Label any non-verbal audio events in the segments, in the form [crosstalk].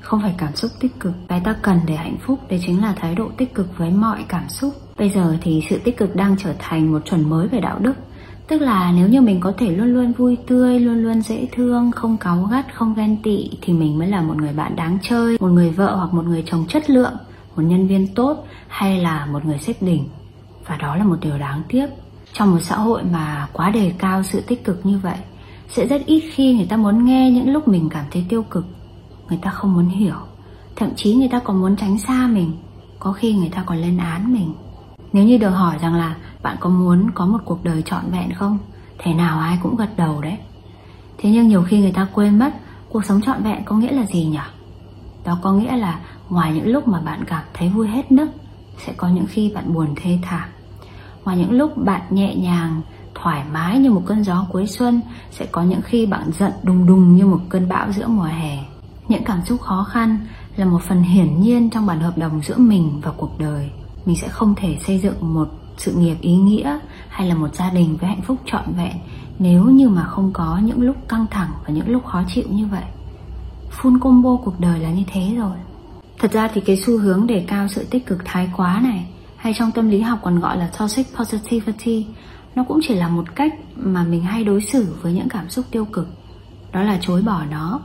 không phải cảm xúc tích cực cái ta cần để hạnh phúc, đấy chính là thái độ tích cực với mọi cảm xúc. Bây giờ thì sự tích cực đang trở thành một chuẩn mới về đạo đức. Tức là nếu như mình có thể luôn luôn vui tươi, luôn luôn dễ thương, không cáu gắt, không ghen tị, thì mình mới là một người bạn đáng chơi, một người vợ hoặc một người chồng chất lượng, một nhân viên tốt hay là một người xếp đỉnh. Và đó là một điều đáng tiếc. Trong một xã hội mà quá đề cao sự tích cực như vậy, sẽ rất ít khi người ta muốn nghe những lúc mình cảm thấy tiêu cực người ta không muốn hiểu. Thậm chí người ta còn muốn tránh xa mình. Có khi người ta còn lên án mình. Nếu như được hỏi rằng là bạn có muốn có một cuộc đời trọn vẹn không? Thể nào ai cũng gật đầu đấy. Thế nhưng nhiều khi người ta quên mất cuộc sống trọn vẹn có nghĩa là gì nhỉ? Đó có nghĩa là ngoài những lúc mà bạn cảm thấy vui hết nức, sẽ có những khi bạn buồn thê thảm. Ngoài những lúc bạn nhẹ nhàng, thoải mái như một cơn gió cuối xuân, sẽ có những khi bạn giận đùng đùng như một cơn bão giữa mùa hè những cảm xúc khó khăn là một phần hiển nhiên trong bản hợp đồng giữa mình và cuộc đời. Mình sẽ không thể xây dựng một sự nghiệp ý nghĩa hay là một gia đình với hạnh phúc trọn vẹn nếu như mà không có những lúc căng thẳng và những lúc khó chịu như vậy. Full combo cuộc đời là như thế rồi. Thật ra thì cái xu hướng đề cao sự tích cực thái quá này, hay trong tâm lý học còn gọi là toxic positivity, nó cũng chỉ là một cách mà mình hay đối xử với những cảm xúc tiêu cực. Đó là chối bỏ nó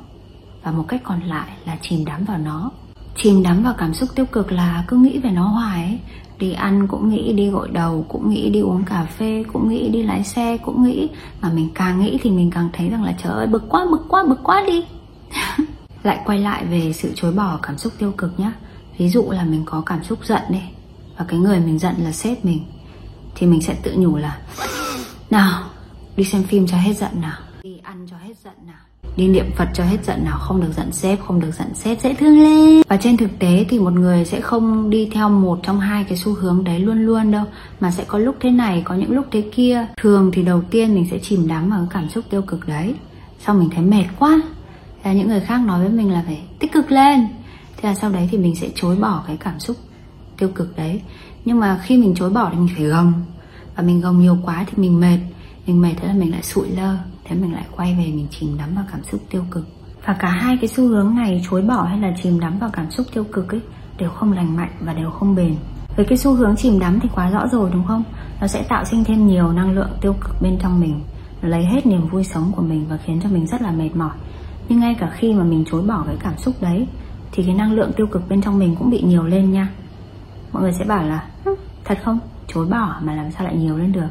và một cách còn lại là chìm đắm vào nó. Chìm đắm vào cảm xúc tiêu cực là cứ nghĩ về nó hoài ấy. đi ăn cũng nghĩ, đi gội đầu cũng nghĩ, đi uống cà phê cũng nghĩ, đi lái xe cũng nghĩ. Mà mình càng nghĩ thì mình càng thấy rằng là trời ơi, bực quá bực quá bực quá đi. [laughs] Lại quay lại về sự chối bỏ cảm xúc tiêu cực nhé ví dụ là mình có cảm xúc giận đi, và cái người mình giận là sếp mình, thì mình sẽ tự nhủ là, nào, đi xem phim cho hết giận nào. Đi ăn cho hết giận nào đi niệm phật cho hết giận nào không được giận sếp, không được giận sếp, dễ thương lên. Và trên thực tế thì một người sẽ không đi theo một trong hai cái xu hướng đấy luôn luôn đâu, mà sẽ có lúc thế này, có những lúc thế kia. Thường thì đầu tiên mình sẽ chìm đắm vào cái cảm xúc tiêu cực đấy, xong mình thấy mệt quá. Là những người khác nói với mình là phải tích cực lên. Thế là sau đấy thì mình sẽ chối bỏ cái cảm xúc tiêu cực đấy. Nhưng mà khi mình chối bỏ thì mình phải gồng. Và mình gồng nhiều quá thì mình mệt mình mệt thế là mình lại sụi lơ, thế mình lại quay về mình chìm đắm vào cảm xúc tiêu cực. Và cả hai cái xu hướng này, chối bỏ hay là chìm đắm vào cảm xúc tiêu cực ấy, đều không lành mạnh và đều không bền. Với cái xu hướng chìm đắm thì quá rõ rồi, đúng không? Nó sẽ tạo sinh thêm nhiều năng lượng tiêu cực bên trong mình, nó lấy hết niềm vui sống của mình và khiến cho mình rất là mệt mỏi. Nhưng ngay cả khi mà mình chối bỏ cái cảm xúc đấy, thì cái năng lượng tiêu cực bên trong mình cũng bị nhiều lên nha. Mọi người sẽ bảo là thật không? Chối bỏ mà làm sao lại nhiều lên được?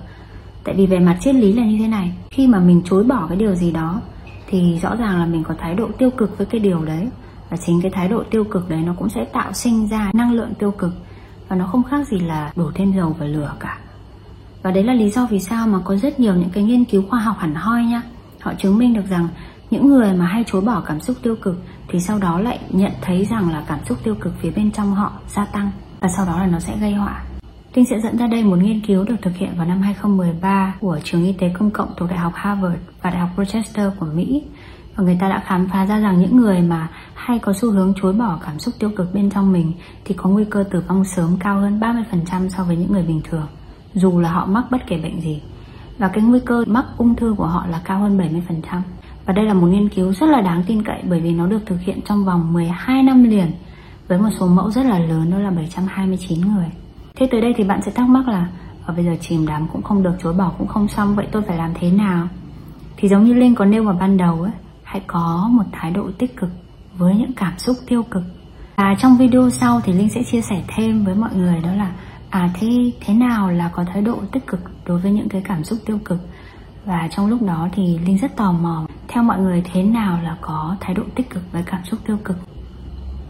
Tại vì về mặt triết lý là như thế này, khi mà mình chối bỏ cái điều gì đó, thì rõ ràng là mình có thái độ tiêu cực với cái điều đấy. Và chính cái thái độ tiêu cực đấy nó cũng sẽ tạo sinh ra năng lượng tiêu cực. Và nó không khác gì là đổ thêm dầu vào lửa cả. Và đấy là lý do vì sao mà có rất nhiều những cái nghiên cứu khoa học hẳn hoi nha. Họ chứng minh được rằng những người mà hay chối bỏ cảm xúc tiêu cực thì sau đó lại nhận thấy rằng là cảm xúc tiêu cực phía bên trong họ gia tăng. Và sau đó là nó sẽ gây họa. Linh sẽ dẫn ra đây một nghiên cứu được thực hiện vào năm 2013 của trường y tế công cộng thuộc Đại học Harvard và Đại học Rochester của Mỹ. Và người ta đã khám phá ra rằng những người mà hay có xu hướng chối bỏ cảm xúc tiêu cực bên trong mình thì có nguy cơ tử vong sớm cao hơn 30% so với những người bình thường, dù là họ mắc bất kể bệnh gì. Và cái nguy cơ mắc ung thư của họ là cao hơn 70%. Và đây là một nghiên cứu rất là đáng tin cậy bởi vì nó được thực hiện trong vòng 12 năm liền với một số mẫu rất là lớn đó là 729 người. Thế tới đây thì bạn sẽ thắc mắc là ở bây giờ chìm đắm cũng không được, chối bỏ cũng không xong, vậy tôi phải làm thế nào? Thì giống như linh có nêu vào ban đầu ấy, hãy có một thái độ tích cực với những cảm xúc tiêu cực. Và trong video sau thì linh sẽ chia sẻ thêm với mọi người đó là à thế thế nào là có thái độ tích cực đối với những cái cảm xúc tiêu cực? Và trong lúc đó thì linh rất tò mò, theo mọi người, thế nào là có thái độ tích cực với cảm xúc tiêu cực?